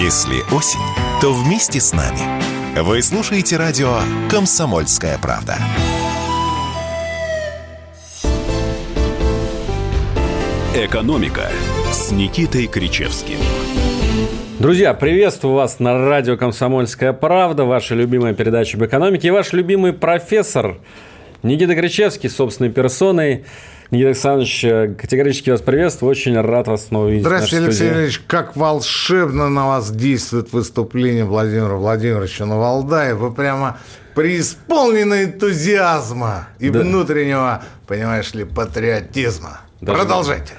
Если осень, то вместе с нами. Вы слушаете радио «Комсомольская правда». «Экономика» с Никитой Кричевским. Друзья, приветствую вас на радио «Комсомольская правда», ваша любимая передача об экономике и ваш любимый профессор Никита Кричевский, собственной персоной. Никита Александрович, э, категорически вас приветствую. Очень рад вас снова видеть. Здравствуйте, Алексей Ильич. Как волшебно на вас действует выступление Владимира Владимировича на Валдае. Вы прямо преисполнены энтузиазма и да. внутреннего, понимаешь ли, патриотизма. Даже Продолжайте.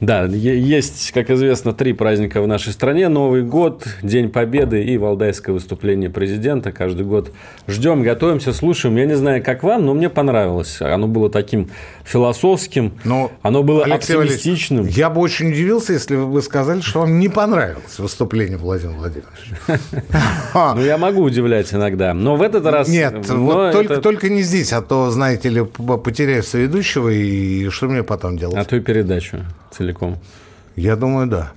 Да, есть, как известно, три праздника в нашей стране. Новый год, День Победы и валдайское выступление президента. Каждый год ждем, готовимся, слушаем. Я не знаю, как вам, но мне понравилось. Оно было таким философским, но, оно было Алексей оптимистичным. Я бы очень удивился, если бы вы сказали, что вам не понравилось выступление Владимира Владимировича. Ну, я могу удивлять иногда, но в этот раз... Нет, только не здесь, а то, знаете ли, потеряю соведущего, и что мне потом делать? А то и передачу целиком. Я думаю, да.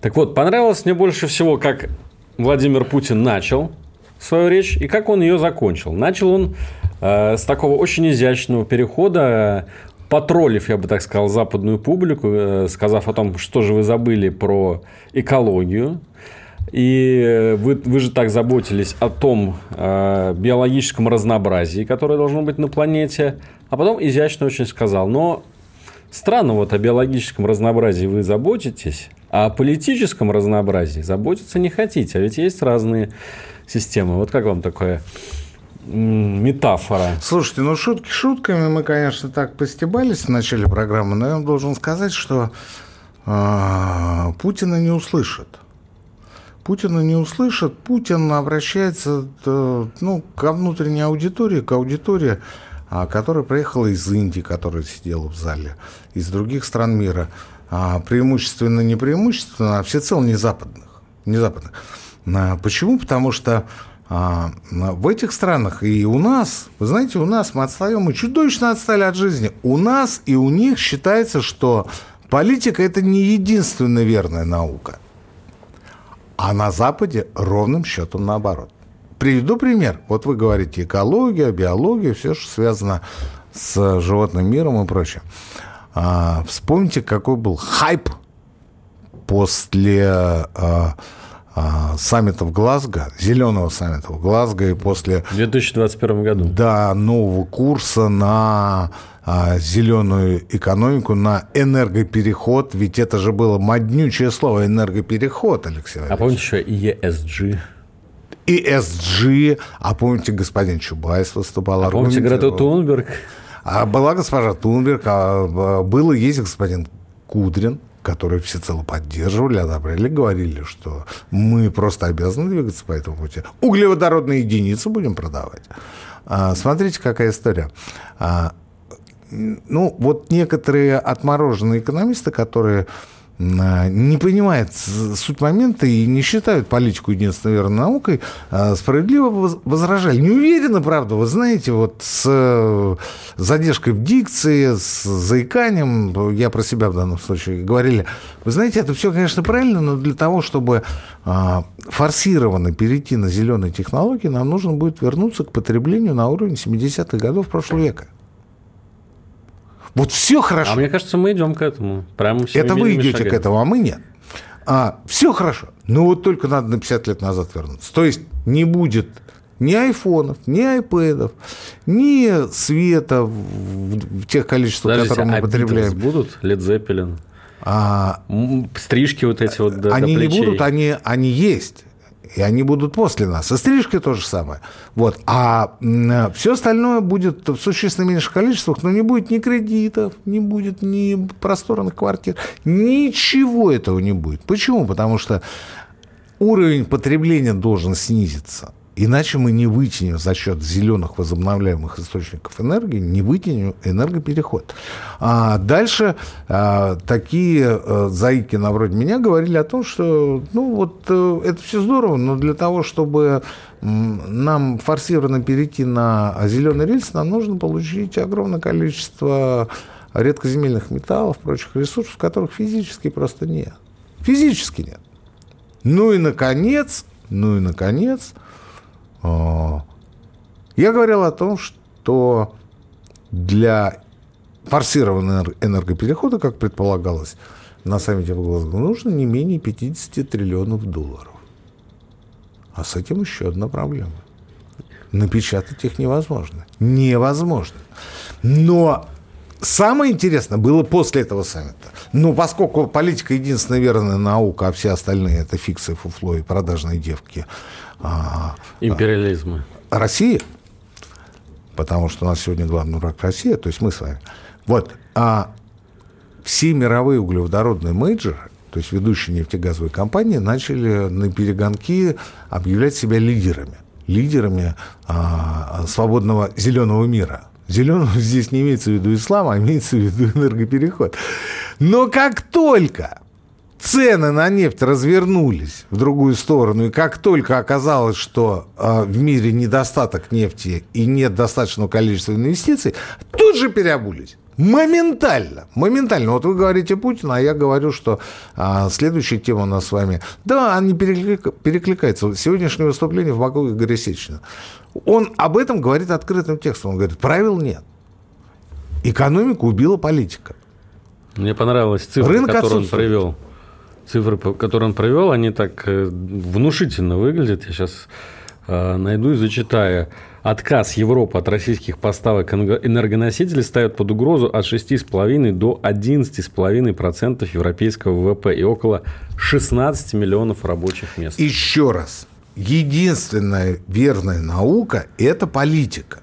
Так вот, понравилось мне больше всего, как Владимир Путин начал свою речь и как он ее закончил. Начал он э, с такого очень изящного перехода, потроллив, я бы так сказал, западную публику, э, сказав о том, что же вы забыли про экологию, и вы, вы же так заботились о том э, биологическом разнообразии, которое должно быть на планете, а потом изящно очень сказал, но Странно, вот о биологическом разнообразии вы заботитесь, а о политическом разнообразии заботиться не хотите. А ведь есть разные системы. Вот как вам такое метафора. Слушайте, ну шутки шутками, мы, конечно, так постебались в начале программы, но я вам должен сказать, что э, Путина не услышат. Путина не услышат. Путин обращается э, ну, к внутренней аудитории, к аудитории а, которая приехала из Индии, которая сидела в зале, из других стран мира, а, преимущественно не преимущественно, а всецело не западных. Не западных. Почему? Потому что а, в этих странах и у нас, вы знаете, у нас мы отстаем, мы чудовищно отстали от жизни. У нас и у них считается, что политика – это не единственная верная наука. А на Западе ровным счетом наоборот. Приведу пример. Вот вы говорите экология, биология, все, что связано с животным миром и прочее. А, вспомните, какой был хайп после а, саммита в Глазго, зеленого саммита в Глазго и после... В 2021 году. Да, нового курса на а, зеленую экономику, на энергопереход, ведь это же было моднючее слово энергопереход, Алексей А помните еще ESG? ESG, а помните, господин Чубайс выступал. А помните Грету Тунберг? А была госпожа Тунберг, а было есть господин Кудрин, которые всецело поддерживали, одобряли, говорили, что мы просто обязаны двигаться по этому пути. Углеводородные единицы будем продавать. А, смотрите, какая история. А, ну, вот некоторые отмороженные экономисты, которые не понимает суть момента и не считают политику единственной верной наукой, а, справедливо возражали. Не уверены, правда, вы знаете, вот с задержкой в дикции, с заиканием, я про себя в данном случае говорили, вы знаете, это все, конечно, правильно, но для того, чтобы а, форсированно перейти на зеленые технологии, нам нужно будет вернуться к потреблению на уровень 70-х годов прошлого века. Вот все хорошо. А мне кажется, мы идем к этому. Прямо Это вы идете шагами. к этому, а мы нет. А, все хорошо. Ну вот только надо на 50 лет назад вернуться. То есть не будет ни айфонов, ни айпэдов, ни света в, в тех количествах, Подождите, которые мы а потребляем. будут? Лед Зеппелин? А, Стрижки вот эти вот до, Они до не будут, они, они есть и они будут после нас. И стрижка то же самое. Вот. А все остальное будет в существенно меньших количествах, но не будет ни кредитов, не будет ни просторных квартир. Ничего этого не будет. Почему? Потому что уровень потребления должен снизиться. Иначе мы не вытянем за счет зеленых возобновляемых источников энергии, не вытянем энергопереход. А дальше а, такие а, заики на вроде меня говорили о том, что ну вот а, это все здорово, но для того, чтобы нам форсированно перейти на зеленый рельс, нам нужно получить огромное количество редкоземельных металлов, прочих ресурсов, которых физически просто нет. Физически нет. Ну и, наконец, ну и, наконец, я говорил о том, что для форсированного энергоперехода, как предполагалось, на саммите в Глазго нужно не менее 50 триллионов долларов. А с этим еще одна проблема. Напечатать их невозможно. Невозможно. Но самое интересное было после этого саммита. Ну, поскольку политика единственная верная наука, а все остальные это фиксы, фуфло и продажные девки. А, Империализмы. А, Россия, потому что у нас сегодня главный враг Россия, то есть мы с вами. Вот. А все мировые углеводородные мейджоры, то есть ведущие нефтегазовые компании, начали на перегонки объявлять себя лидерами. Лидерами а, свободного зеленого мира. Зеленого здесь не имеется в виду ислам, а имеется в виду энергопереход. Но как только цены на нефть развернулись в другую сторону, и как только оказалось, что э, в мире недостаток нефти и нет достаточного количества инвестиций, тут же переобулись. Моментально, моментально. Вот вы говорите Путин, а я говорю, что а, следующая тема у нас с вами. Да, они переклик, перекликаются. Сегодняшнее выступление в Баку Игоря Сечина. Он об этом говорит открытым текстом. Он говорит, правил нет. Экономику убила политика. Мне понравилась цифра, Рынок которую он привел. Цифры, которые он привел, они так э, внушительно выглядят. Я сейчас э, найду и зачитаю. Отказ Европы от российских поставок энергоносителей ставит под угрозу от 6,5 до 11,5% европейского ВВП и около 16 миллионов рабочих мест. Еще раз. Единственная верная наука – это политика.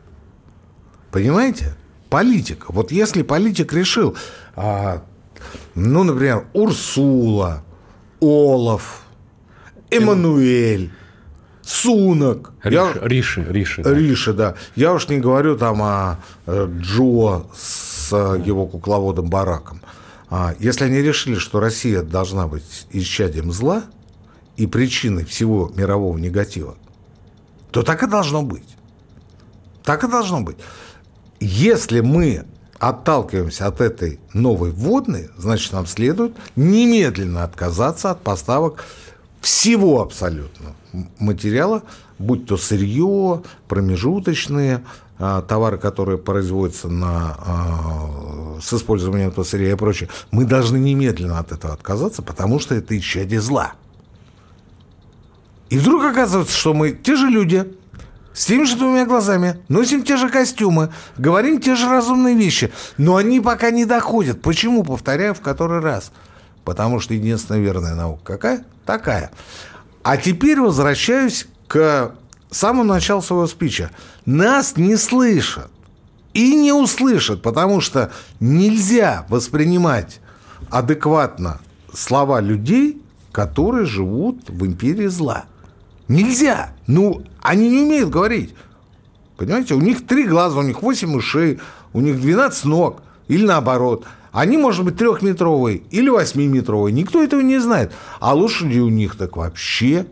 Понимаете? Политика. Вот если политик решил, а, ну, например, Урсула, Олаф, Эммануэль – Сунок. Риши, я... Риши, Риши. Да. Риши, да. Я уж не говорю там о э, Джо с э, его кукловодом Бараком. А, если они решили, что Россия должна быть исчадием зла и причиной всего мирового негатива, то так и должно быть. Так и должно быть. Если мы отталкиваемся от этой новой вводной, значит, нам следует немедленно отказаться от поставок всего абсолютно материала, будь то сырье, промежуточные а, товары, которые производятся на, а, с использованием этого сырья и прочее, мы должны немедленно от этого отказаться, потому что это исчадие зла. И вдруг оказывается, что мы те же люди, с теми же двумя глазами, носим те же костюмы, говорим те же разумные вещи, но они пока не доходят. Почему? Повторяю в который раз. Потому что единственная верная наука какая? Такая. А теперь возвращаюсь к самому началу своего спича. Нас не слышат и не услышат, потому что нельзя воспринимать адекватно слова людей, которые живут в империи зла. Нельзя. Ну, они не умеют говорить. Понимаете, у них три глаза, у них восемь ушей, у них 12 ног. Или наоборот. Они, может быть, трехметровые или восьмиметровые. Никто этого не знает. А лошади у них так вообще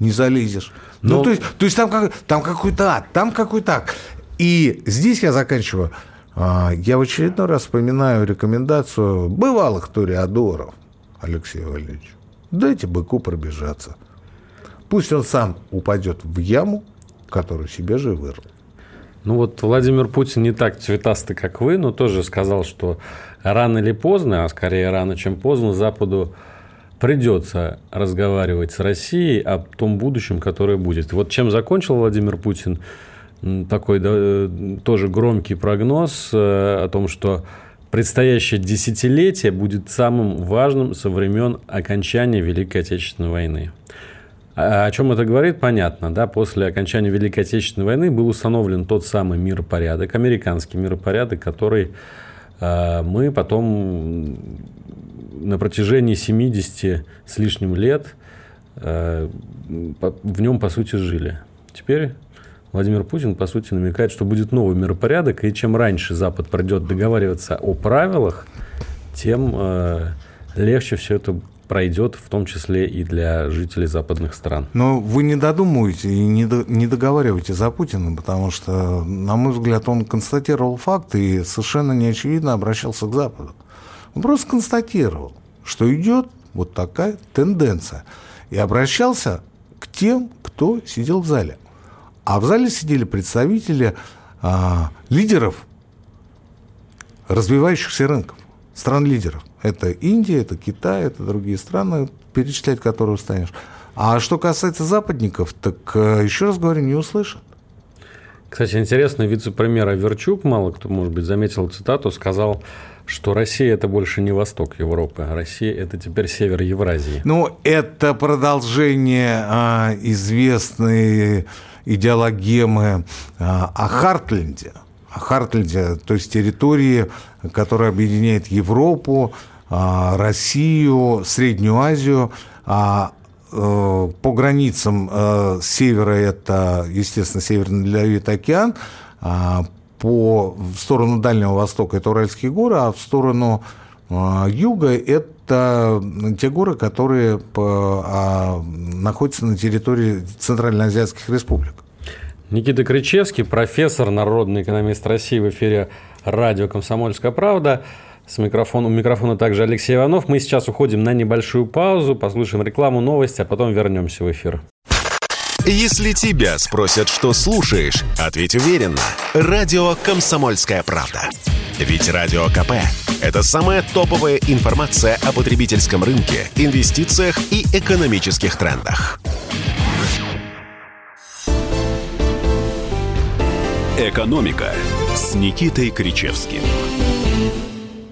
не залезешь. Ну, Но... Ну, то есть, то есть там, как, там какой-то ад, там какой-то ад. И здесь я заканчиваю. А, я в очередной раз вспоминаю рекомендацию бывалых туриадоров Алексея Валерьевича. Дайте быку пробежаться. Пусть он сам упадет в яму, которую себе же вырыл. Ну вот Владимир Путин не так цветастый, как вы, но тоже сказал, что рано или поздно, а скорее рано, чем поздно, Западу придется разговаривать с Россией о том будущем, которое будет. Вот чем закончил Владимир Путин такой да, тоже громкий прогноз э, о том, что предстоящее десятилетие будет самым важным со времен окончания Великой Отечественной войны. А о чем это говорит, понятно. Да? После окончания Великой Отечественной войны был установлен тот самый миропорядок, американский миропорядок, который э, мы потом на протяжении 70 с лишним лет в нем, по сути, жили. Теперь Владимир Путин, по сути, намекает, что будет новый миропорядок, и чем раньше Запад придет договариваться о правилах, тем легче все это пройдет, в том числе и для жителей западных стран. Но вы не додумываете и не, до, не договариваете за Путина, потому что, на мой взгляд, он констатировал факт и совершенно неочевидно обращался к Западу. Он просто констатировал, что идет вот такая тенденция. и обращался к тем, кто сидел в зале. А в зале сидели представители а, лидеров развивающихся рынков, стран-лидеров. Это Индия, это Китай, это другие страны, перечислять которые устанешь. А что касается западников, так э, еще раз говорю, не услышат. Кстати, интересно, вице-премьер Аверчук, мало кто, может быть, заметил цитату, сказал, что Россия – это больше не восток Европы, а Россия – это теперь север Евразии. Ну, это продолжение а, известной идеологемы а, о Хартленде. О Хартленде, то есть территории, которая объединяет Европу, Россию, Среднюю Азию, а э, по границам э, севера это, естественно, Северный Ледовитый океан, а по в сторону Дальнего Востока это Уральские горы, а в сторону юга это те горы, которые а, находятся на территории Центральноазиатских республик. Никита Кричевский, профессор, народный экономист России в эфире радио «Комсомольская правда». С микрофона, у микрофона также Алексей Иванов. Мы сейчас уходим на небольшую паузу, послушаем рекламу, новости, а потом вернемся в эфир. Если тебя спросят, что слушаешь, ответь уверенно. Радио «Комсомольская правда». Ведь Радио КП – это самая топовая информация о потребительском рынке, инвестициях и экономических трендах. «Экономика» с Никитой Кричевским.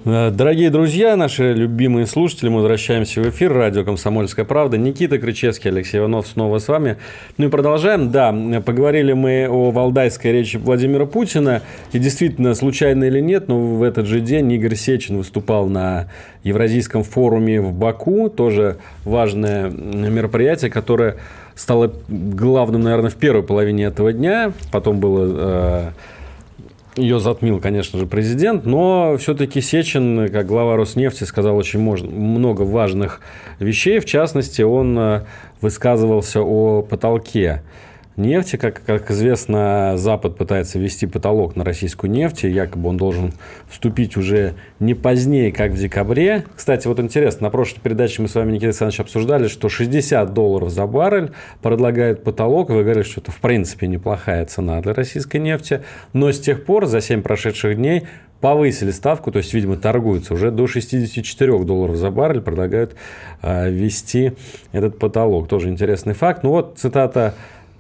Э, дорогие друзья, наши любимые слушатели, мы возвращаемся в эфир. Радио «Комсомольская правда». Никита Кричевский, Алексей Иванов снова с вами. Ну и продолжаем. Да, поговорили мы о валдайской речи Владимира Путина. И действительно, случайно или нет, но в этот же день Игорь Сечин выступал на Евразийском форуме в Баку. Тоже важное мероприятие, которое стало главным, наверное, в первой половине этого дня. Потом было... Ее затмил, конечно же, президент, но все-таки Сечин, как глава Роснефти, сказал очень много важных вещей. В частности, он э, высказывался о потолке нефти. Как, как известно, Запад пытается ввести потолок на российскую нефть. И якобы он должен вступить уже не позднее, как в декабре. Кстати, вот интересно, на прошлой передаче мы с вами, Никита Александрович, обсуждали, что 60 долларов за баррель предлагает потолок. Вы говорили, что это в принципе неплохая цена для российской нефти. Но с тех пор, за 7 прошедших дней, повысили ставку, то есть, видимо, торгуются уже до 64 долларов за баррель, предлагают э, ввести этот потолок. Тоже интересный факт. Ну вот цитата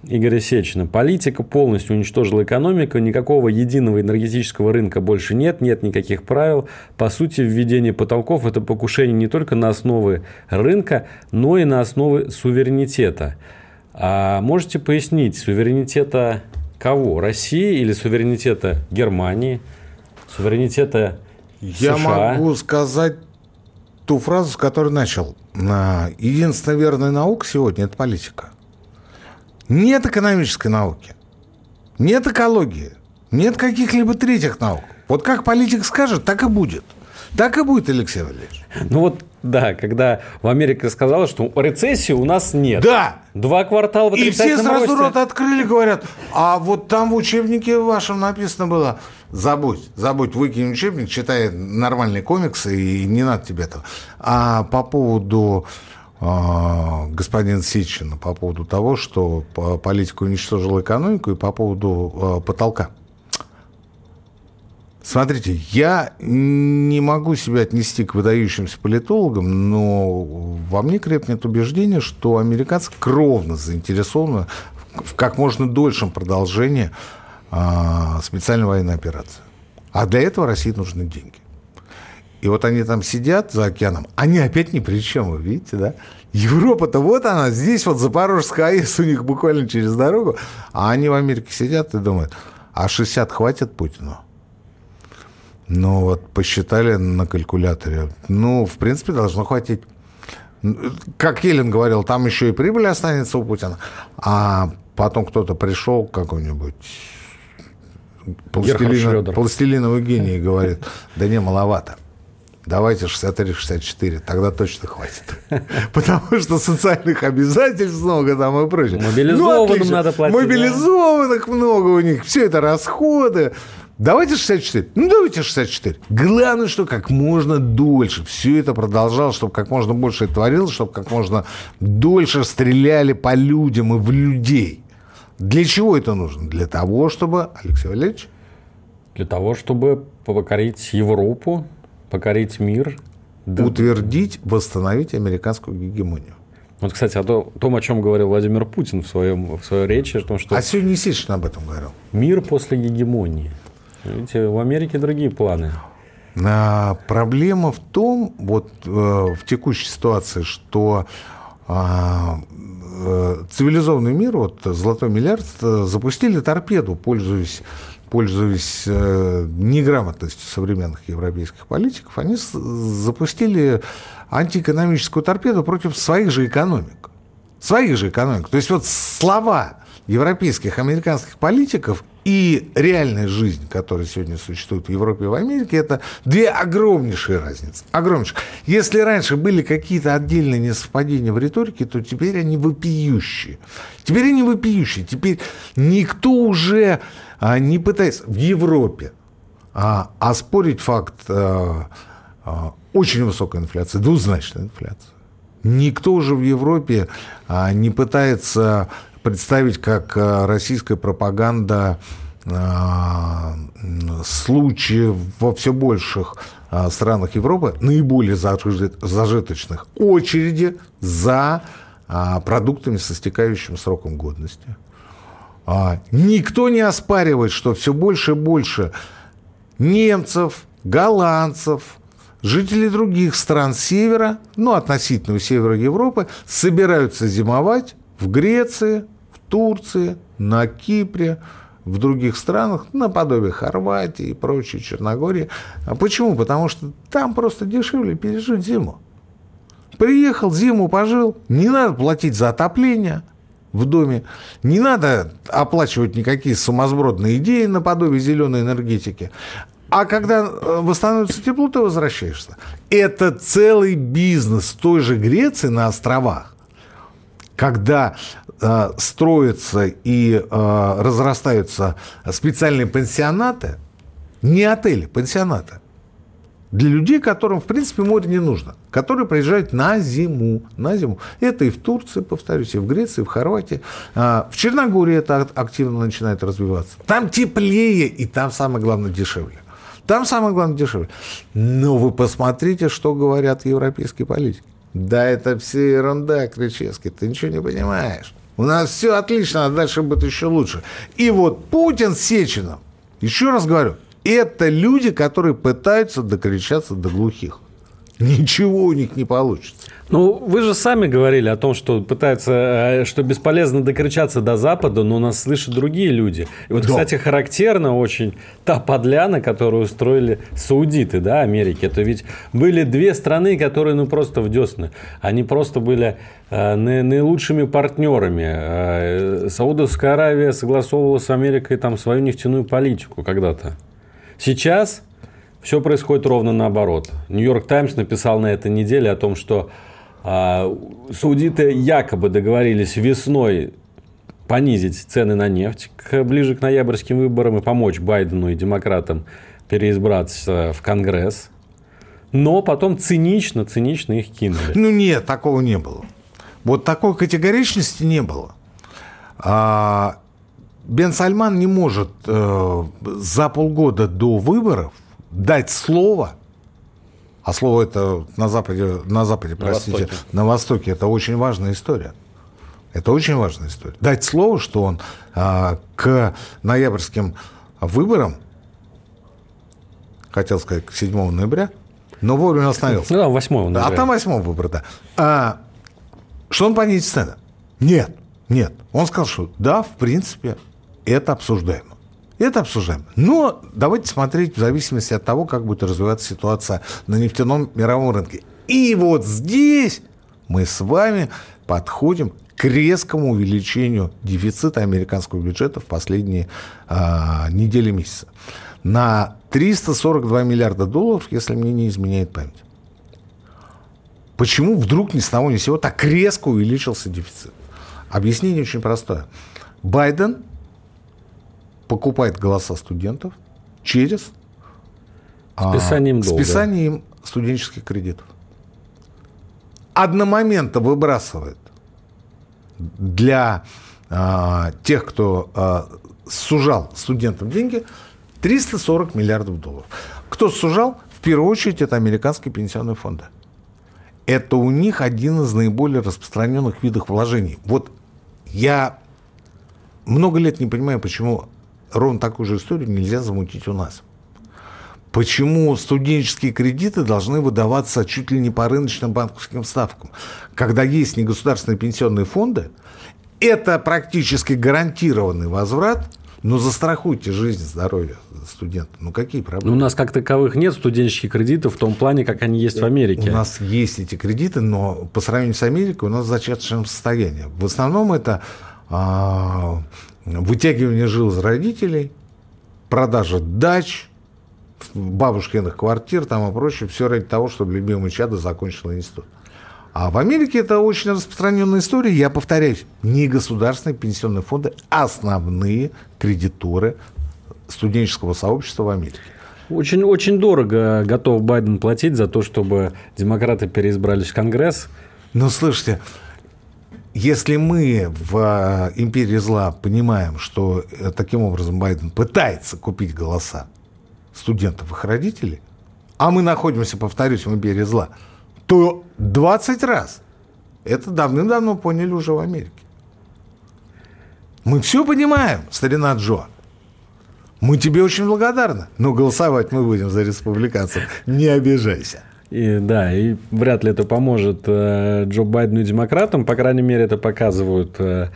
Игоря Сечина. Политика полностью уничтожила экономику, никакого единого энергетического рынка больше нет, нет никаких правил. По сути, введение потолков – это покушение не только на основы рынка, но и на основы суверенитета. А можете пояснить, суверенитета кого? России или суверенитета Германии? Суверенитета Я США? могу сказать ту фразу, с которой начал. Единственная верная наука сегодня – это политика. Нет экономической науки, нет экологии, нет каких-либо третьих наук. Вот как политик скажет, так и будет. Так и будет, Алексей Валерьевич. Ну вот, да, когда в Америке сказала, что рецессии у нас нет. Да. Два квартала в И все сразу рот открыли, говорят, а вот там в учебнике вашем написано было, забудь, забудь, выкинь учебник, читай нормальные комиксы, и не надо тебе этого. А по поводу а, господин Сечина по поводу того, что политика уничтожила экономику и по поводу а, потолка. Смотрите, я не могу себя отнести к выдающимся политологам, но во мне крепнет убеждение, что американцы кровно заинтересованы в как можно дольшем продолжении а, специальной военной операции. А для этого России нужны деньги. И вот они там сидят за океаном, они опять ни при чем, вы видите, да? Европа-то вот она, здесь вот Запорожская АЭС у них буквально через дорогу, а они в Америке сидят и думают, а 60 хватит Путину? Ну вот посчитали на калькуляторе, ну, в принципе, должно хватить. Как Елен говорил, там еще и прибыль останется у Путина. А потом кто-то пришел какой-нибудь пластилиновый, пластилиновый гений говорит, да не, маловато. Давайте 63-64, тогда точно хватит. Потому что социальных обязательств много там и прочее. Мобилизованным ну, надо платить. Мобилизованных да? много у них. Все это расходы. Давайте 64. Ну, давайте 64. Главное, что как можно дольше все это продолжалось, чтобы как можно больше творилось, чтобы как можно дольше стреляли по людям и в людей. Для чего это нужно? Для того, чтобы, Алексей Валерьевич? Для того, чтобы покорить Европу, покорить мир. Утвердить, восстановить американскую гегемонию. Вот, кстати, о том, о чем говорил Владимир Путин в, своем, в своей речи, о том, что... А сегодня Есечин об этом говорил. Мир после гегемонии. Видите, в Америке другие планы. А, проблема в том, вот э, в текущей ситуации, что а, э, цивилизованный мир, вот золотой миллиард, э, запустили торпеду, пользуясь пользуясь э, неграмотностью современных европейских политиков, они запустили антиэкономическую торпеду против своих же экономик. Своих же экономик. То есть вот слова европейских, американских политиков и реальная жизнь, которая сегодня существует в Европе и в Америке, это две огромнейшие разницы. Огромнейшие. Если раньше были какие-то отдельные несовпадения в риторике, то теперь они вопиющие. Теперь они вопиющие. Теперь никто уже а, не пытается в Европе а, оспорить факт а, а, очень высокой инфляции, двузначной инфляции. Никто уже в Европе а, не пытается представить, как э, российская пропаганда случаев во все больших странах Европы, наиболее зажиточных, очереди за продуктами со стекающим сроком годности. А, никто не оспаривает, что все больше и больше немцев, голландцев, жителей других стран севера, ну, относительного севера Европы, собираются зимовать в Греции, Турции, на Кипре, в других странах, наподобие Хорватии и прочей Черногории. А почему? Потому что там просто дешевле пережить зиму. Приехал, зиму пожил, не надо платить за отопление в доме, не надо оплачивать никакие сумасбродные идеи наподобие зеленой энергетики. А когда э, восстановится тепло, ты возвращаешься. Это целый бизнес той же Греции на островах, когда э, строятся и э, разрастаются специальные пансионаты, не отели, пансионаты, для людей, которым, в принципе, море не нужно, которые приезжают на зиму. На зиму. Это и в Турции, повторюсь, и в Греции, и в Хорватии. А, в Черногории это активно начинает развиваться. Там теплее, и там, самое главное, дешевле. Там, самое главное, дешевле. Но вы посмотрите, что говорят европейские политики. Да это все ерунда, Кричевский, ты ничего не понимаешь. У нас все отлично, а дальше будет еще лучше. И вот Путин с Сечиным, еще раз говорю, это люди, которые пытаются докричаться до глухих. Ничего у них не получится. Ну, вы же сами говорили о том, что пытаются, э, что бесполезно докричаться до Запада, но нас слышат другие люди. И вот, да. кстати, характерно очень та подляна, которую устроили саудиты, да, Америки. Это ведь были две страны, которые, ну, просто в десны. Они просто были э, наилучшими партнерами. Э, Саудовская Аравия согласовывала с Америкой там свою нефтяную политику когда-то. Сейчас все происходит ровно наоборот. Нью-Йорк Таймс написал на этой неделе о том, что а, саудиты якобы договорились весной понизить цены на нефть к, ближе к ноябрьским выборам и помочь Байдену и демократам переизбраться в Конгресс. Но потом цинично, цинично их кинули. Ну нет, такого не было. Вот такой категоричности не было. А, Бен Сальман не может э, за полгода до выборов дать слово – а слово это на Западе, на Западе, простите, на Востоке. на Востоке, это очень важная история. Это очень важная история. Дать слово, что он а, к ноябрьским выборам, хотел сказать, к 7 ноября, но вовремя остановился. Ну да, 8 ноября. А там 8 выбор, да. А, что он понизит цены? Нет, нет. Он сказал, что да, в принципе, это обсуждаемо. Это обсуждаем. Но давайте смотреть в зависимости от того, как будет развиваться ситуация на нефтяном мировом рынке. И вот здесь мы с вами подходим к резкому увеличению дефицита американского бюджета в последние а, недели месяца. На 342 миллиарда долларов, если мне не изменяет память. Почему вдруг ни с того ни с сего так резко увеличился дефицит? Объяснение очень простое. Байден покупает голоса студентов через списанием, а, долга. списанием студенческих кредитов. Одномоментно выбрасывает для а, тех, кто а, сужал студентам деньги, 340 миллиардов долларов. Кто сужал? В первую очередь это американские пенсионные фонды. Это у них один из наиболее распространенных видов вложений. Вот я много лет не понимаю, почему ровно такую же историю нельзя замутить у нас. Почему студенческие кредиты должны выдаваться чуть ли не по рыночным банковским ставкам? Когда есть негосударственные пенсионные фонды, это практически гарантированный возврат, но застрахуйте жизнь, здоровье студента. Ну, какие проблемы? Ну, у нас как таковых нет студенческих кредитов в том плане, как они есть в Америке. У нас есть эти кредиты, но по сравнению с Америкой у нас в зачаточном состоянии. В основном это а, вытягивание жил из родителей, продажа дач, бабушкиных квартир там и прочее, все ради того, чтобы любимый чадо закончил институт. А в Америке это очень распространенная история. Я повторяюсь, не государственные пенсионные фонды, а основные кредиторы студенческого сообщества в Америке. Очень, очень дорого готов Байден платить за то, чтобы демократы переизбрались в Конгресс. Ну, слушайте, если мы в э, империи зла понимаем, что э, таким образом Байден пытается купить голоса студентов их родителей, а мы находимся, повторюсь, в империи зла, то 20 раз это давным-давно поняли уже в Америке. Мы все понимаем, старина Джо. Мы тебе очень благодарны, но голосовать мы будем за республиканцев. Не обижайся. И, да, и вряд ли это поможет э, Джо Байдену и демократам. По крайней мере, это показывают э,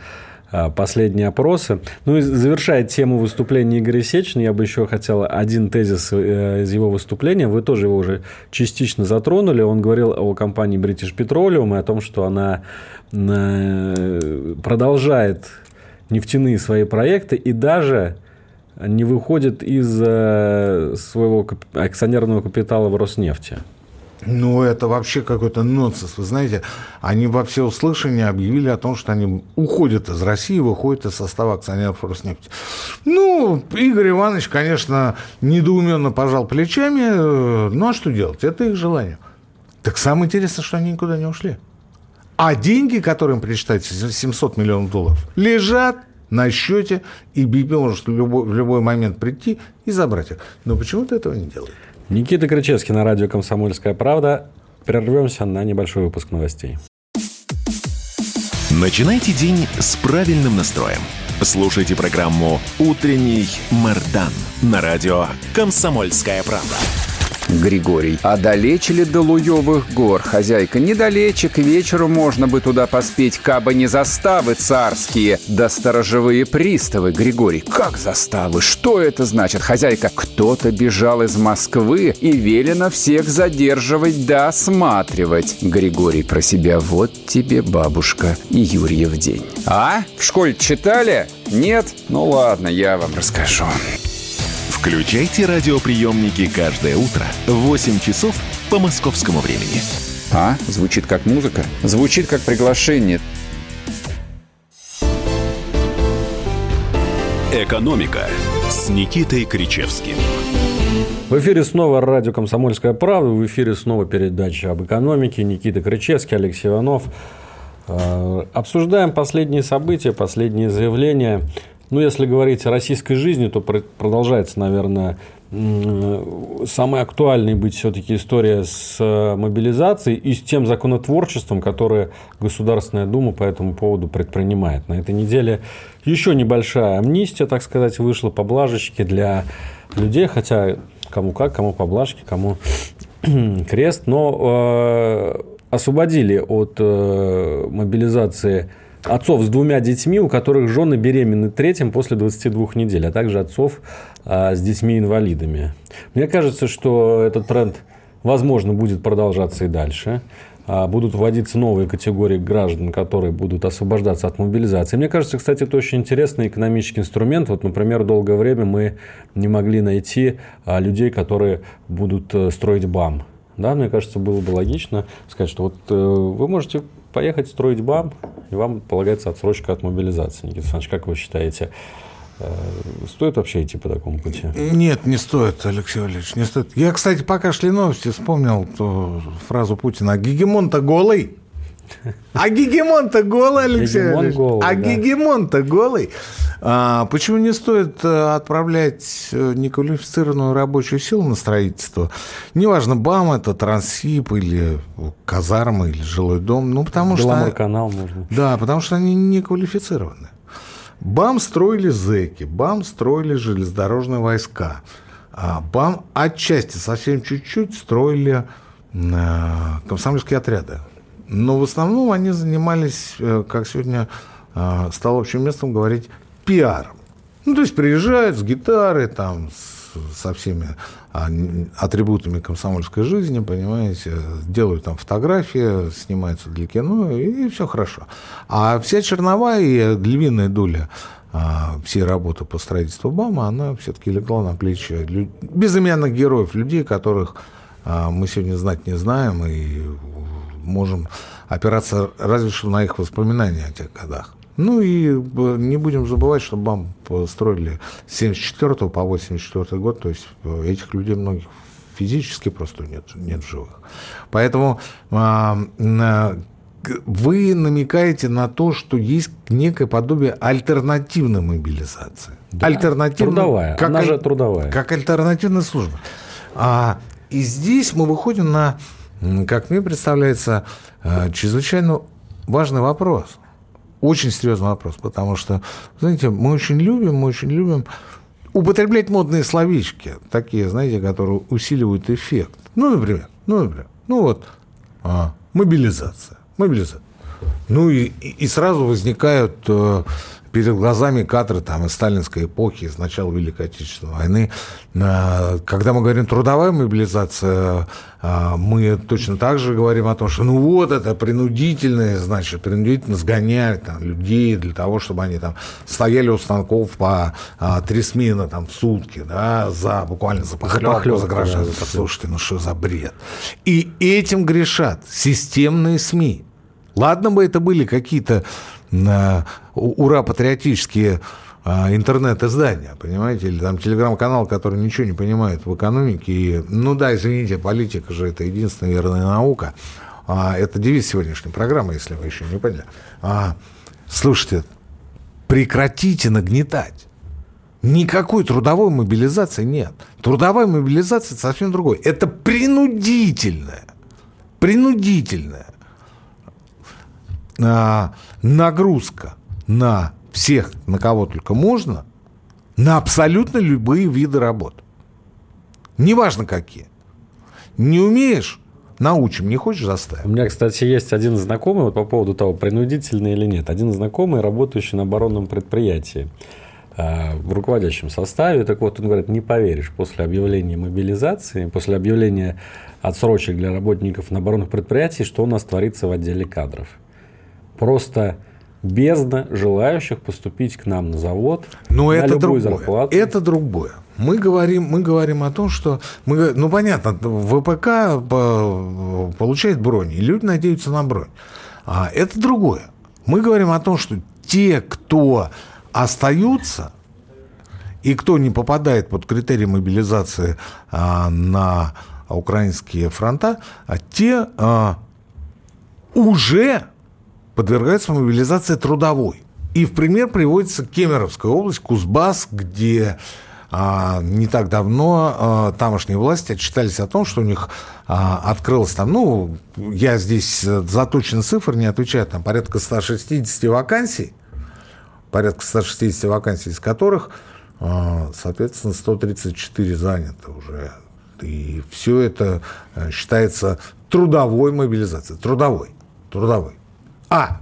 э, последние опросы. Ну и завершая тему выступления Игоря Сечина, я бы еще хотел один тезис э, из его выступления. Вы тоже его уже частично затронули. Он говорил о компании British Petroleum и о том, что она э, продолжает нефтяные свои проекты и даже не выходит из э, своего акционерного капитала в Роснефти. Ну, это вообще какой-то нонсенс. Вы знаете, они во всеуслышание объявили о том, что они уходят из России, выходят из состава акционеров Роснефти. Ну, Игорь Иванович, конечно, недоуменно пожал плечами. Ну, а что делать? Это их желание. Так самое интересное, что они никуда не ушли. А деньги, которые им причитаются, 700 миллионов долларов, лежат на счете, и BP может в любой, в любой момент прийти и забрать их. Но почему-то этого не делают. Никита Крычевский на радио «Комсомольская правда». Прервемся на небольшой выпуск новостей. Начинайте день с правильным настроем. Слушайте программу «Утренний Мардан» на радио «Комсомольская правда». Григорий. А далече ли до Луевых гор, хозяйка? Недалече, к вечеру можно бы туда поспеть, кабы не заставы царские, да сторожевые приставы, Григорий. Как заставы? Что это значит, хозяйка? Кто-то бежал из Москвы и велено всех задерживать да осматривать. Григорий про себя вот тебе, бабушка, и Юрьев день. А? В школе читали? Нет? Ну ладно, я вам расскажу. Включайте радиоприемники каждое утро в 8 часов по московскому времени. А? Звучит как музыка? Звучит как приглашение. «Экономика» с Никитой Кричевским. В эфире снова радио «Комсомольская правда». В эфире снова передача об экономике. Никита Кричевский, Алексей Иванов. Э, обсуждаем последние события, последние заявления. Ну, если говорить о российской жизни, то продолжается, наверное, самой актуальной быть все-таки история с э, мобилизацией и с тем законотворчеством, которое Государственная Дума по этому поводу предпринимает. На этой неделе еще небольшая амнистия, так сказать, вышла, поблажечки для людей, хотя кому как, кому поблажки, кому крест, но э, освободили от э, мобилизации отцов с двумя детьми, у которых жены беременны третьим после 22 недель, а также отцов а, с детьми-инвалидами. Мне кажется, что этот тренд, возможно, будет продолжаться и дальше. А, будут вводиться новые категории граждан, которые будут освобождаться от мобилизации. Мне кажется, кстати, это очень интересный экономический инструмент. Вот, например, долгое время мы не могли найти а, людей, которые будут э, строить БАМ. Да, мне кажется, было бы логично сказать, что вот э, вы можете поехать строить БАМ, и вам полагается отсрочка от мобилизации. Никита Александрович, как вы считаете, Стоит вообще идти по такому пути? Нет, не стоит, Алексей Валерьевич, не стоит. Я, кстати, пока шли новости, вспомнил ту фразу Путина. Гегемон-то голый. А гегемон-то голый, Алексей Гегемон голый, а да. гегемон-то голый. А, почему не стоит э, отправлять э, неквалифицированную рабочую силу на строительство? Неважно, БАМ это, Трансип или казармы, или жилой дом. Ну, потому что... Беломорканал можно. Да, потому что они не квалифицированы. БАМ строили зэки, БАМ строили железнодорожные войска. А БАМ отчасти, совсем чуть-чуть, строили э, комсомольские отряды. Но в основном они занимались, э, как сегодня э, стало общим местом говорить, пиаром. Ну, то есть приезжают с гитарой, там, с- со всеми а, атрибутами комсомольской жизни, понимаете, делают там фотографии, снимаются для кино, и, все хорошо. А вся черновая и львиная доля а, всей работы по строительству БАМа, она все-таки легла на плечи безымянных героев, людей, которых а, мы сегодня знать не знаем и можем опираться разве что на их воспоминания о тех годах. Ну и б- не будем забывать, что БАМ строили с 74 по 84 год, то есть э, этих людей многих физически просто нет, нет живых. Поэтому а, вы намекаете на то, что есть некое подобие альтернативной мобилизации. Альтернативной- Трудовая. Она же трудовая. Как альтернативная служба. А, и здесь мы выходим на, как мне представляется, э, чрезвычайно важный вопрос. Очень серьезный вопрос, потому что, знаете, мы очень любим, мы очень любим употреблять модные словечки, такие, знаете, которые усиливают эффект. Ну, например, ну, например, ну вот, а, мобилизация, мобилизация. Ну и, и сразу возникают э, перед глазами кадры там, из сталинской эпохи, из начала Великой Отечественной войны. Э, Когда мы говорим трудовая мобилизация, э, мы точно так же говорим о том, что ну вот это принудительное, значит, принудительно сгоняют там, людей для того, чтобы они там стояли у станков по а, три смены там, в сутки, да, за, буквально за похлебку, за да, граждан. похлебку. Слушайте, ну что за бред? И этим грешат системные СМИ. Ладно бы это были какие-то ура-патриотические а, интернет-издания, понимаете, или там телеграм-канал, который ничего не понимает в экономике. И, ну да, извините, политика же это единственная верная наука. А, это девиз сегодняшней программы, если вы еще не поняли. А, слушайте, прекратите нагнетать. Никакой трудовой мобилизации нет. Трудовая мобилизация это совсем другое. Это принудительная, принудительная а, нагрузка на всех, на кого только можно, на абсолютно любые виды работ. Неважно какие. Не умеешь – научим, не хочешь – У заставим. меня, кстати, есть один знакомый, вот по поводу того, принудительно или нет. Один знакомый, работающий на оборонном предприятии э, в руководящем составе. Так вот, он говорит, не поверишь, после объявления мобилизации, после объявления отсрочек для работников на оборонных предприятиях, что у нас творится в отделе кадров. Просто бездна желающих поступить к нам на завод Но на это любую другое. зарплату. Это другое. Мы говорим, мы говорим о том, что... Мы, ну, понятно, ВПК по- получает бронь, и люди надеются на бронь. А это другое. Мы говорим о том, что те, кто остаются, и кто не попадает под критерии мобилизации а, на украинские фронта, а те а, уже подвергаются мобилизации трудовой. И в пример приводится Кемеровская область, Кузбасс, где а, не так давно а, тамошние власти отчитались о том, что у них а, открылось там, ну, я здесь э, за точные цифры не отвечаю, там порядка 160 вакансий, порядка 160 вакансий, из которых, а, соответственно, 134 заняты уже. И все это э, считается трудовой мобилизацией. Трудовой. Трудовой. А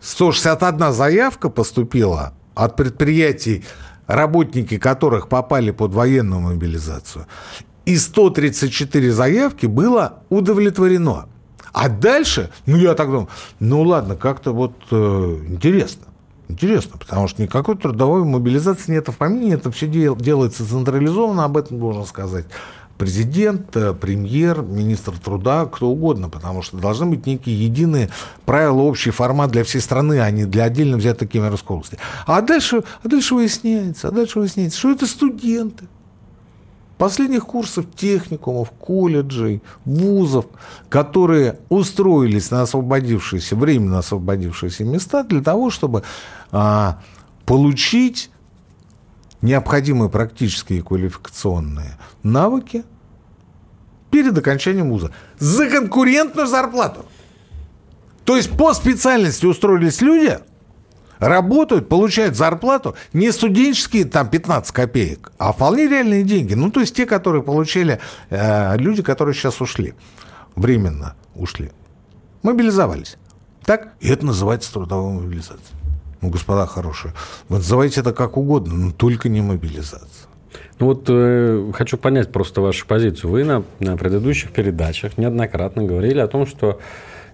161 заявка поступила от предприятий, работники которых попали под военную мобилизацию. И 134 заявки было удовлетворено. А дальше, ну я так думаю, ну ладно, как-то вот э, интересно. Интересно, потому что никакой трудовой мобилизации нет в помине, это все дел- делается централизованно, об этом должен сказать президент, э, премьер, министр труда, кто угодно, потому что должны быть некие единые правила, общий формат для всей страны, а не для отдельно взятой Кемеровской области. А дальше, а дальше выясняется, а дальше выясняется, что это студенты последних курсов техникумов, колледжей, вузов, которые устроились на освободившиеся, временно освободившиеся места для того, чтобы а, получить необходимые практические и квалификационные навыки перед окончанием вуза за конкурентную зарплату. То есть по специальности устроились люди, работают, получают зарплату не студенческие там 15 копеек, а вполне реальные деньги. Ну, то есть те, которые получили э, люди, которые сейчас ушли, временно ушли, мобилизовались. Так? И это называется трудовой мобилизацией. Ну, господа хорошие, вы называйте это как угодно, но только не мобилизация. Ну вот э, хочу понять просто вашу позицию. Вы на, на предыдущих передачах неоднократно говорили о том, что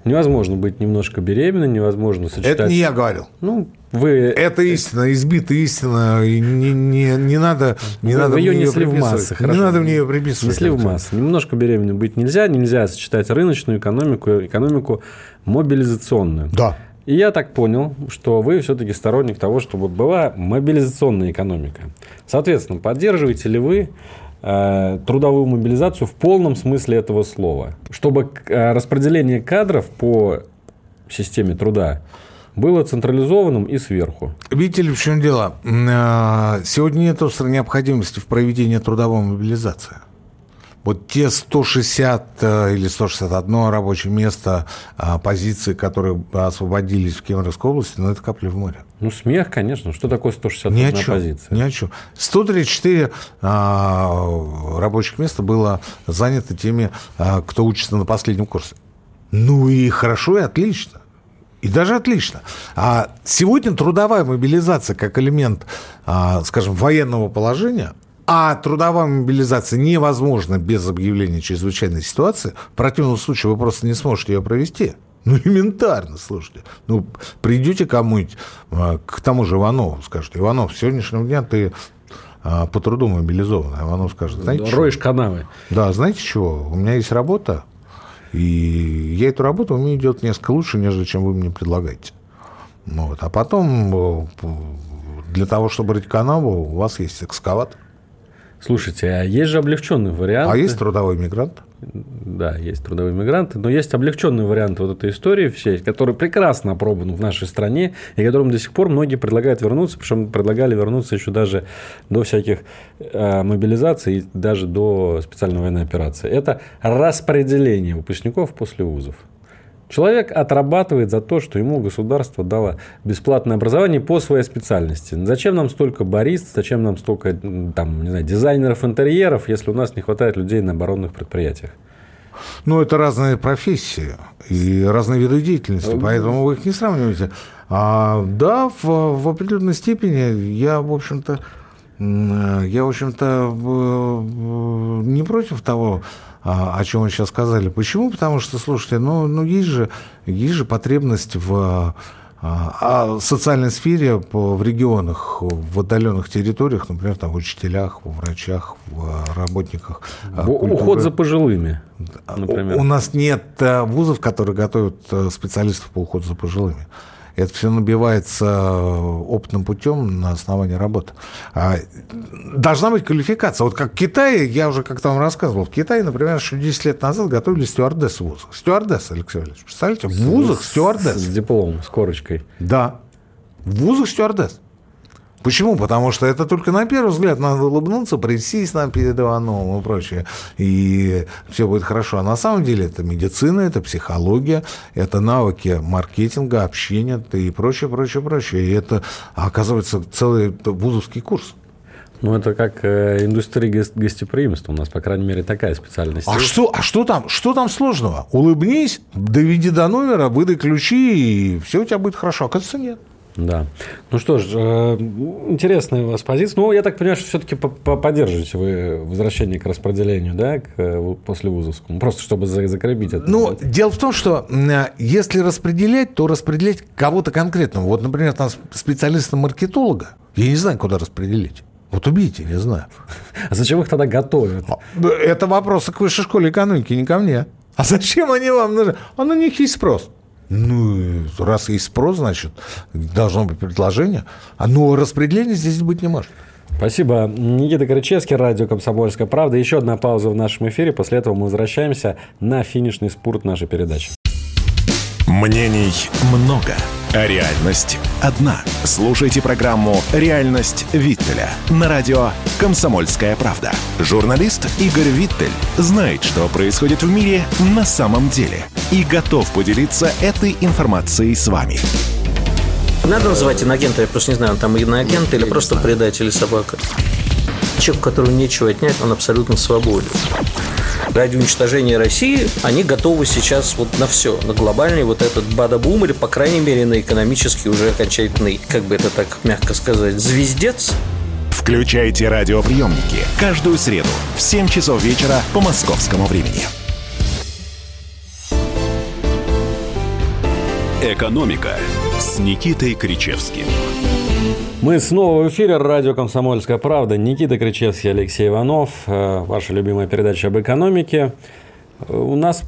невозможно быть немножко беременной, невозможно сочетать... Это не я говорил. Ну, вы... Это истина, избитая истина. И не, не, не надо, не вы, надо вы ее мне несли в массы, хорошо. Не надо мне ее приписывать. Несли в массы. Немножко беременной быть нельзя. Нельзя сочетать рыночную экономику, экономику мобилизационную. Да. И я так понял, что вы все-таки сторонник того, чтобы была мобилизационная экономика. Соответственно, поддерживаете ли вы э, трудовую мобилизацию в полном смысле этого слова? Чтобы э, распределение кадров по системе труда было централизованным и сверху. Видите ли, в чем дело? Э, сегодня нет острой необходимости в проведении трудовой мобилизации. Вот те 160 э, или 161 рабочее место а, позиции, которые освободились в Кемеровской области, ну, это капли в море. Ну, смех, конечно. Что такое 161 ни о чем, позиция? Ни о чем. 134 а, рабочих места было занято теми, а, кто учится на последнем курсе. Ну и хорошо, и отлично. И даже отлично. А сегодня трудовая мобилизация как элемент, а, скажем, военного положения, а трудовая мобилизация невозможна без объявления чрезвычайной ситуации. В противном случае вы просто не сможете ее провести. Ну, элементарно, слушайте. Ну, придете кому-нибудь, а, к тому же Иванову, скажете, Иванов, с сегодняшнего дня ты а, по труду мобилизован. А Иванов скажет, знаете Роешь что? канавы. Да, знаете чего? У меня есть работа, и я эту работу умею делать несколько лучше, нежели чем вы мне предлагаете. Вот. А потом для того, чтобы рыть канаву, у вас есть экскаватор. Слушайте, а есть же облегченный вариант. А есть трудовой мигрант? Да, есть трудовые мигранты, но есть облегченный вариант вот этой истории всей, который прекрасно опробован в нашей стране, и которым до сих пор многие предлагают вернуться, причем предлагали вернуться еще даже до всяких э, мобилизаций и даже до специальной военной операции. Это распределение выпускников после вузов. Человек отрабатывает за то, что ему государство дало бесплатное образование по своей специальности. Зачем нам столько барист, зачем нам столько там, не знаю, дизайнеров интерьеров, если у нас не хватает людей на оборонных предприятиях? Ну, это разные профессии и разные виды деятельности, поэтому вы их не сравниваете. А, да, в, в определенной степени я, в общем-то, я, в общем-то, не против того, о чем вы сейчас сказали. Почему? Потому что, слушайте, ну, ну есть, же, есть же потребность в а, социальной сфере в регионах, в отдаленных территориях, например, там, в учителях, в врачах, в работниках. А, культуры. Уход за пожилыми, например. У, у нас нет вузов, которые готовят специалистов по уходу за пожилыми. Это все набивается опытным путем на основании работы. А должна быть квалификация. Вот как в Китае, я уже как-то вам рассказывал, в Китае, например, еще 10 лет назад готовили стюардессы в вузах. Стюардесса, Алексей Валерьевич, представляете? В вузах стюардесс. С дипломом, с корочкой. Да. В вузах стюардесс. Почему? Потому что это только на первый взгляд надо улыбнуться, присесть нам перед Ивановым и прочее, и все будет хорошо. А на самом деле это медицина, это психология, это навыки маркетинга, общения и прочее, прочее, прочее. И это, оказывается, целый вузовский курс. Ну, это как э, индустрия гостеприимства. У нас, по крайней мере, такая специальность. А что, а что там? Что там сложного? Улыбнись, доведи до номера, выдай ключи, и все у тебя будет хорошо. Оказывается, нет. Да. Ну что ж, э, интересная у вас позиция. Ну, я так понимаю, что все-таки поддерживаете вы возвращение к распределению, да, к, э, после вузовскому, просто чтобы закрепить это. Ну, дело в том, что если распределять, то распределять кого-то конкретного. Вот, например, там специалиста-маркетолога, я не знаю, куда распределить. Вот убейте, не знаю. А зачем их тогда готовят? А, это вопросы к высшей школе экономики, не ко мне. А зачем они вам нужны? А на них есть спрос. Ну, раз есть спрос, значит, должно быть предложение. А но распределения здесь быть не может. Спасибо. Никита Крычевский, радио «Комсомольская правда». Еще одна пауза в нашем эфире. После этого мы возвращаемся на финишный спорт нашей передачи. Мнений много, а реальность одна. Слушайте программу «Реальность Виттеля» на радио «Комсомольская правда». Журналист Игорь Виттель знает, что происходит в мире на самом деле и готов поделиться этой информацией с вами. Надо называть инагента, я просто не знаю, он там иноагент или просто предатель или собака. Человек, которому нечего отнять, он абсолютно свободен. Ради уничтожения России они готовы сейчас вот на все, на глобальный вот этот бада-бум или, по крайней мере, на экономический уже окончательный, как бы это так мягко сказать, звездец. Включайте радиоприемники каждую среду в 7 часов вечера по московскому времени. «Экономика» с Никитой Кричевским. Мы снова в эфире. Радио «Комсомольская правда». Никита Кричевский, Алексей Иванов. Э, ваша любимая передача об экономике. Э, у нас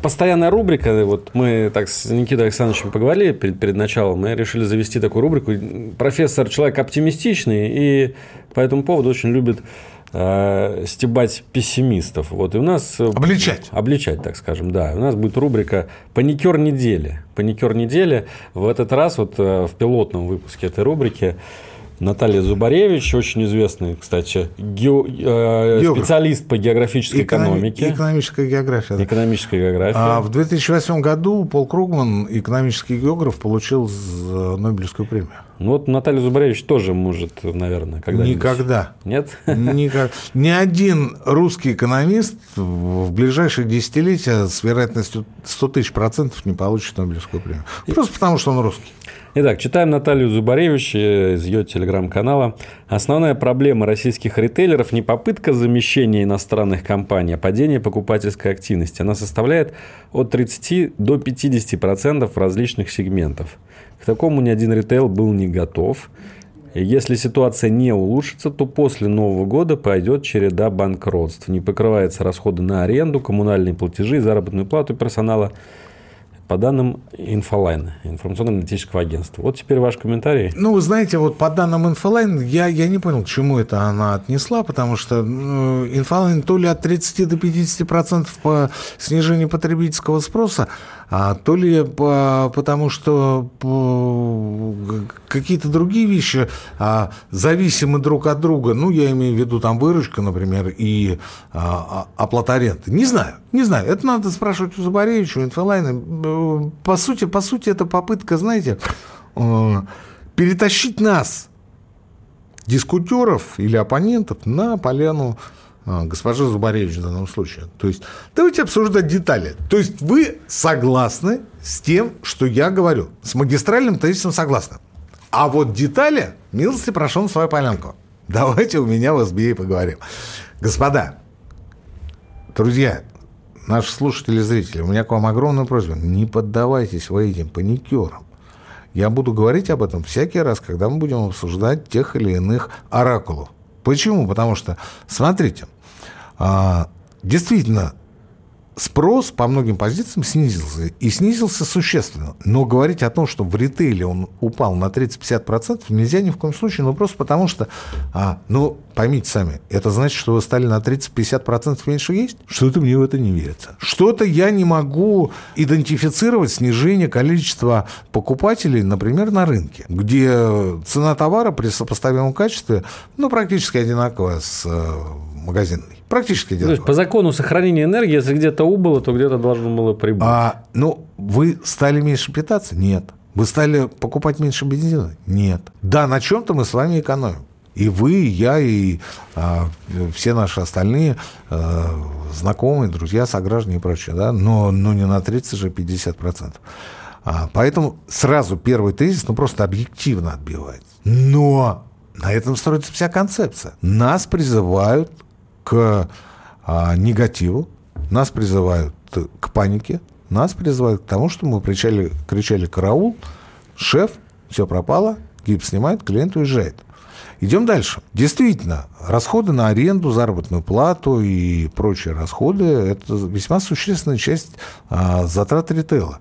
постоянная рубрика. Вот мы так с Никитой Александровичем поговорили перед, перед началом. Мы решили завести такую рубрику. Профессор человек оптимистичный и по этому поводу очень любит э, стебать пессимистов. Вот, и у нас... Э, обличать. Обличать, так скажем, да. У нас будет рубрика «Паникер недели». «Паникер недели». В этот раз вот э, в пилотном выпуске этой рубрики Наталья Зубаревич, очень известный, кстати, ге... э, специалист по географической Экономи... экономике. Экономическая география. Да. Экономическая география. А в 2008 году Пол Кругман, экономический географ, получил Нобелевскую премию. Ну вот Наталья Зубаревич тоже может, наверное, когда-нибудь. Никогда. Нет? Никак. Ни один русский экономист в ближайшие десятилетия с вероятностью 100 тысяч процентов не получит Нобелевскую премию. Просто потому, что он русский. Итак, читаем Наталью Зубаревич из ее телеграм-канала. Основная проблема российских ритейлеров не попытка замещения иностранных компаний, а падение покупательской активности. Она составляет от 30 до 50% различных сегментов. К такому ни один ритейл был не готов. И если ситуация не улучшится, то после Нового года пойдет череда банкротств. Не покрываются расходы на аренду, коммунальные платежи, заработную плату персонала – по данным INFOLine, информационно-аналитического агентства. Вот теперь ваш комментарий. Ну, вы знаете, вот по данным INFOLine, я, я не понял, к чему это она отнесла, потому что ну, INFOLine то ли от 30 до 50 процентов по снижению потребительского спроса, а то ли по, потому что какие-то другие вещи а, зависимы друг от друга. Ну, я имею в виду там выручка, например, и а, а оплата аренды. Не знаю, не знаю. Это надо спрашивать у Забаревича, у Инфолайна. По сути, по сути, это попытка, знаете, э, перетащить нас, дискутеров или оппонентов, на поляну а, госпожа Зубаревич в данном случае. То есть давайте обсуждать детали. То есть вы согласны с тем, что я говорю. С магистральным тезисом согласны. А вот детали, милости прошу на свою полянку. Давайте у меня в СБИ поговорим. Господа, друзья, наши слушатели и зрители, у меня к вам огромная просьба. Не поддавайтесь вы этим паникерам. Я буду говорить об этом всякий раз, когда мы будем обсуждать тех или иных оракулов. Почему? Потому что, смотрите, а, действительно, спрос по многим позициям снизился. И снизился существенно. Но говорить о том, что в ритейле он упал на 30-50%, нельзя ни в коем случае. Ну, просто потому что, а, ну, поймите сами, это значит, что вы стали на 30-50% меньше есть? Что-то мне в это не верится. Что-то я не могу идентифицировать снижение количества покупателей, например, на рынке, где цена товара при сопоставимом качестве, ну, практически одинаковая с магазинной. Практически одинаково. То есть по закону сохранения энергии, если где-то убыло, то где-то должно было прибыть. А, ну, вы стали меньше питаться? Нет. Вы стали покупать меньше бензина? Нет. Да, на чем-то мы с вами экономим. И вы, и я, и а, все наши остальные а, знакомые, друзья, сограждане и прочее, да, но, но не на 30 же 50%. А, поэтому сразу первый тезис, ну, просто объективно отбивается. Но на этом строится вся концепция. Нас призывают к а, негативу, нас призывают к панике, нас призывают к тому, что мы кричали, кричали «караул», «шеф», все пропало, гипс снимает, клиент уезжает. Идем дальше. Действительно, расходы на аренду, заработную плату и прочие расходы – это весьма существенная часть а, затрат ритейла.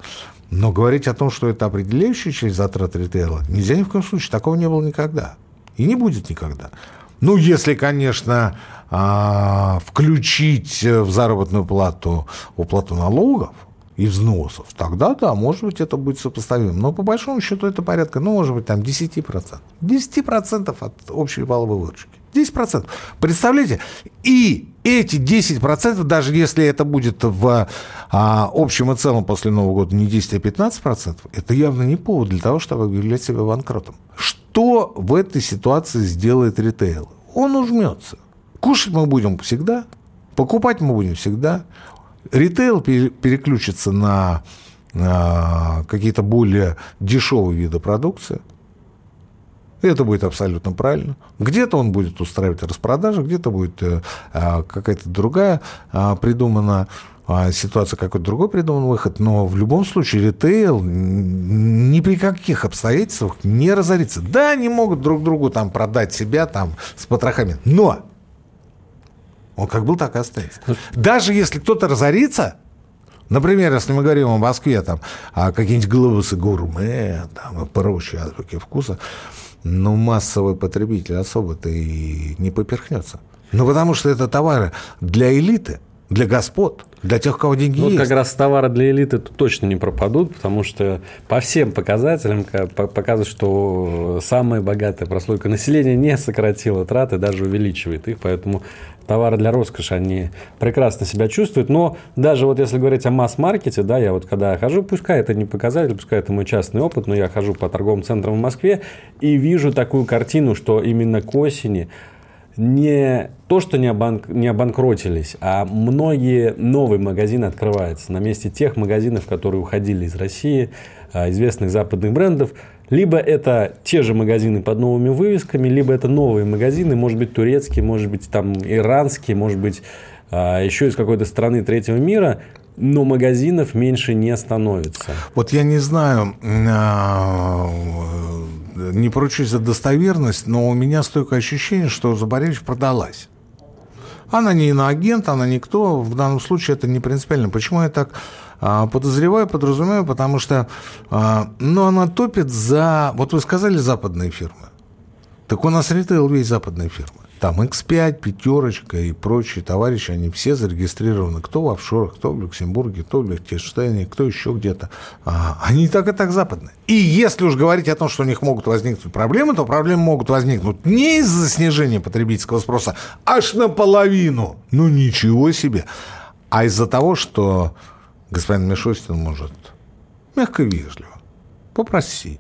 Но говорить о том, что это определяющая часть затрат ритейла, нельзя ни в коем случае. Такого не было никогда. И не будет никогда. Ну, если, конечно, а, включить в заработную плату уплату налогов, и взносов, тогда да, может быть, это будет сопоставимо. Но по большому счету это порядка, ну, может быть, там 10%. 10% от общей валовой выручки. 10%. Представляете? И эти 10%, даже если это будет в а, общем и целом после Нового года не 10, а 15%, это явно не повод для того, чтобы объявлять себя банкротом. Что в этой ситуации сделает ритейл? Он ужмется. Кушать мы будем всегда, покупать мы будем всегда, ритейл переключится на, на какие-то более дешевые виды продукции. Это будет абсолютно правильно. Где-то он будет устраивать распродажи, где-то будет э, а, какая-то другая а, придумана а, ситуация, какой-то другой придуман выход. Но в любом случае ритейл ни при каких обстоятельствах не разорится. Да, они могут друг другу там продать себя там с потрохами. Но он как был, так и останется. Даже если кто-то разорится, Например, если мы говорим о Москве, там, а какие-нибудь глобусы гурме, там, и прочие азбуки вкуса, ну, массовый потребитель особо-то и не поперхнется. Ну, потому что это товары для элиты, для господ, для тех, у кого деньги ну, есть. как раз товары для элиты точно не пропадут, потому что по всем показателям показывают, что самая богатая прослойка населения не сократила траты, даже увеличивает их, поэтому товары для роскоши, они прекрасно себя чувствуют. Но даже вот если говорить о масс-маркете, да, я вот когда хожу, пускай это не показатель, пускай это мой частный опыт, но я хожу по торговым центрам в Москве и вижу такую картину, что именно к осени не то, что не, обанк, не обанкротились, а многие новые магазины открываются на месте тех магазинов, которые уходили из России, а, известных западных брендов. Либо это те же магазины под новыми вывесками, либо это новые магазины, может быть, турецкие, может быть, там иранские, может быть, а, еще из какой-то страны третьего мира, но магазинов меньше не становится. Вот я не знаю, а, не поручусь за достоверность, но у меня стойкое ощущение, что Забаревич продалась. Она не иноагент, она никто. В данном случае это не принципиально. Почему я так а, подозреваю, подразумеваю? Потому что а, ну, она топит за... Вот вы сказали западные фирмы. Так у нас ритейл весь западные фирмы. Там X5, пятерочка и прочие товарищи, они все зарегистрированы. Кто в офшорах, кто в Люксембурге, кто в Лихтенштейне, кто еще где-то. А, они так и так западные. И если уж говорить о том, что у них могут возникнуть проблемы, то проблемы могут возникнуть не из-за снижения потребительского спроса, аж наполовину. Ну ничего себе. А из-за того, что господин Мишустин может мягко и вежливо попросить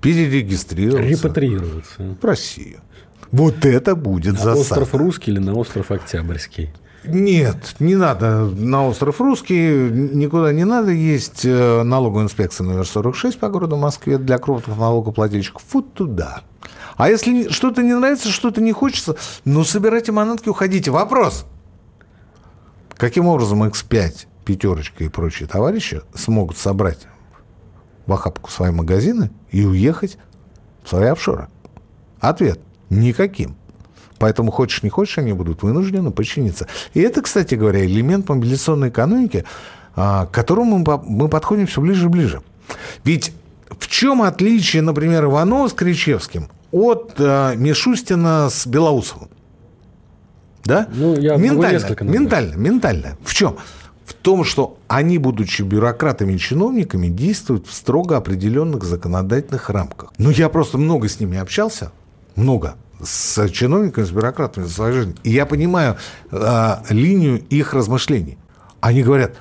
перерегистрироваться. Репатриироваться. В Россию. Вот это будет на засада. остров Русский или на остров Октябрьский? Нет, не надо на остров Русский, никуда не надо. Есть э, налоговая инспекция номер 46 по городу Москве для крупных налогоплательщиков. Вот туда. А если что-то не нравится, что-то не хочется, ну, собирайте манатки, уходите. Вопрос. Каким образом X5, пятерочка и прочие товарищи смогут собрать в охапку свои магазины и уехать в свои офшоры? Ответ. Никаким. Поэтому, хочешь не хочешь, они будут вынуждены подчиниться. И это, кстати говоря, элемент мобилизационной экономики, а, к которому мы подходим все ближе и ближе. Ведь в чем отличие, например, Иванова с Кричевским от а, Мишустина с Белоусовым? Да? Ну, я ментально, ментально, ментально. В чем? В том, что они, будучи бюрократами и чиновниками, действуют в строго определенных законодательных рамках. Ну, я просто много с ними общался, много с чиновниками, с бюрократами свою жизнь. И я понимаю э, линию их размышлений. Они говорят,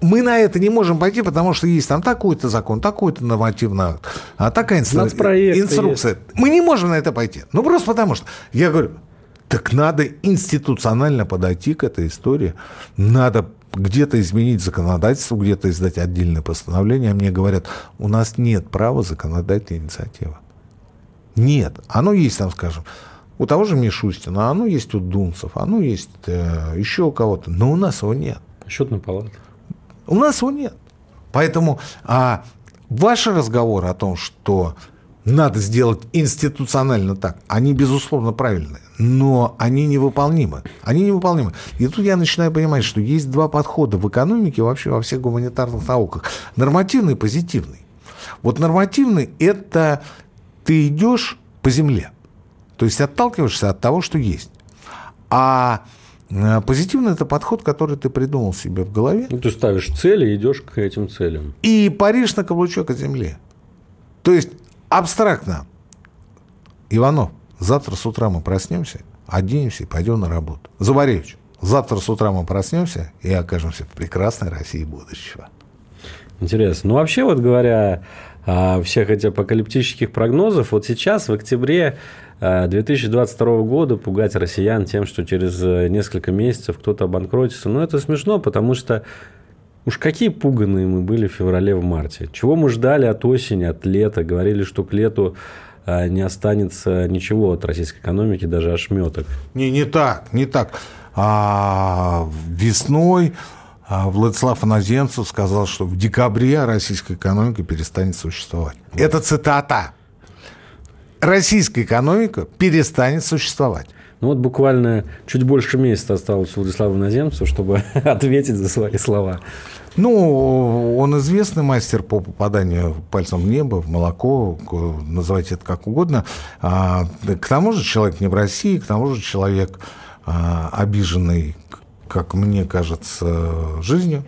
мы на это не можем пойти, потому что есть там такой-то закон, такой-то нормативный акт, а такая инстру... инструкция. Есть. Мы не можем на это пойти. Ну, просто потому что. Я говорю, так надо институционально подойти к этой истории. Надо где-то изменить законодательство, где-то издать отдельное постановление. А мне говорят, у нас нет права законодательной инициативы. Нет. Оно есть там, скажем, у того же Мишустина, оно есть у Дунцев, оно есть э, еще у кого-то, но у нас его нет. Счетная палата. У нас его нет. Поэтому а, ваши разговоры о том, что надо сделать институционально так. Они, безусловно, правильные, но они невыполнимы. Они невыполнимы. И тут я начинаю понимать, что есть два подхода в экономике, вообще во всех гуманитарных науках. Нормативный и позитивный. Вот нормативный – это ты идешь по земле. То есть отталкиваешься от того, что есть. А э, позитивный – это подход, который ты придумал себе в голове. Ну, ты ставишь цели и идешь к этим целям. И паришь на каблучок от земли. То есть абстрактно. Иванов, завтра с утра мы проснемся, оденемся и пойдем на работу. Заборевич, завтра с утра мы проснемся и окажемся в прекрасной России будущего. Интересно. Ну, вообще, вот говоря всех этих апокалиптических прогнозов, вот сейчас, в октябре 2022 э, года, пугать россиян тем, что через э, несколько месяцев кто-то обанкротится, ну, это смешно, потому что Уж какие пуганные мы были в феврале, в марте. Чего мы ждали от осени, от лета? Говорили, что к лету э, не останется ничего от российской экономики, даже ошметок. Не, не так, не так. А, весной а, Владислав Иноземцев сказал, что в декабре российская экономика перестанет существовать. Это цитата. Российская экономика перестанет существовать. Ну вот буквально чуть больше месяца осталось у Владислава Наземцева, чтобы ответить за свои слова. Ну, он известный мастер по попаданию пальцем в небо, в молоко, называйте это как угодно. А, к тому же человек не в России, к тому же человек а, обиженный, как мне кажется, жизнью.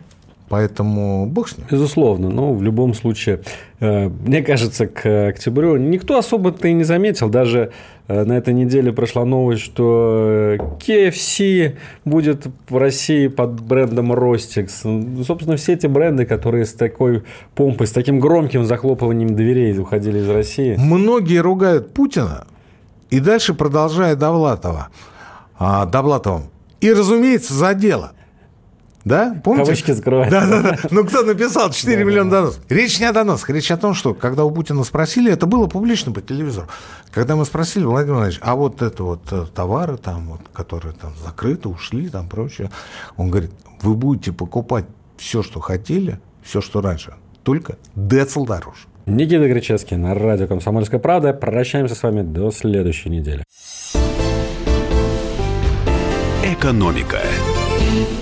Поэтому бог с ним. Безусловно. Но в любом случае, э, мне кажется, к октябрю никто особо-то и не заметил. Даже э, на этой неделе прошла новость, что KFC будет в России под брендом. Ну, собственно, все эти бренды, которые с такой помпой, с таким громким захлопыванием дверей уходили из России. Многие ругают Путина и дальше продолжая Довлатова. А, Довлатовым. И, разумеется, за дело – да? Помните? Кавычки закрывать. Да, да, да. Ну, кто написал 4 да, миллиона доносов? Речь не о доносах. Речь о том, что когда у Путина спросили, это было публично по телевизору, когда мы спросили, Владимир Владимирович, а вот это вот э, товары там, вот, которые там закрыты, ушли, там прочее, он говорит, вы будете покупать все, что хотели, все, что раньше, только децл дороже. Никита Греческий на радио «Комсомольская правда». Прощаемся с вами до следующей недели. Экономика.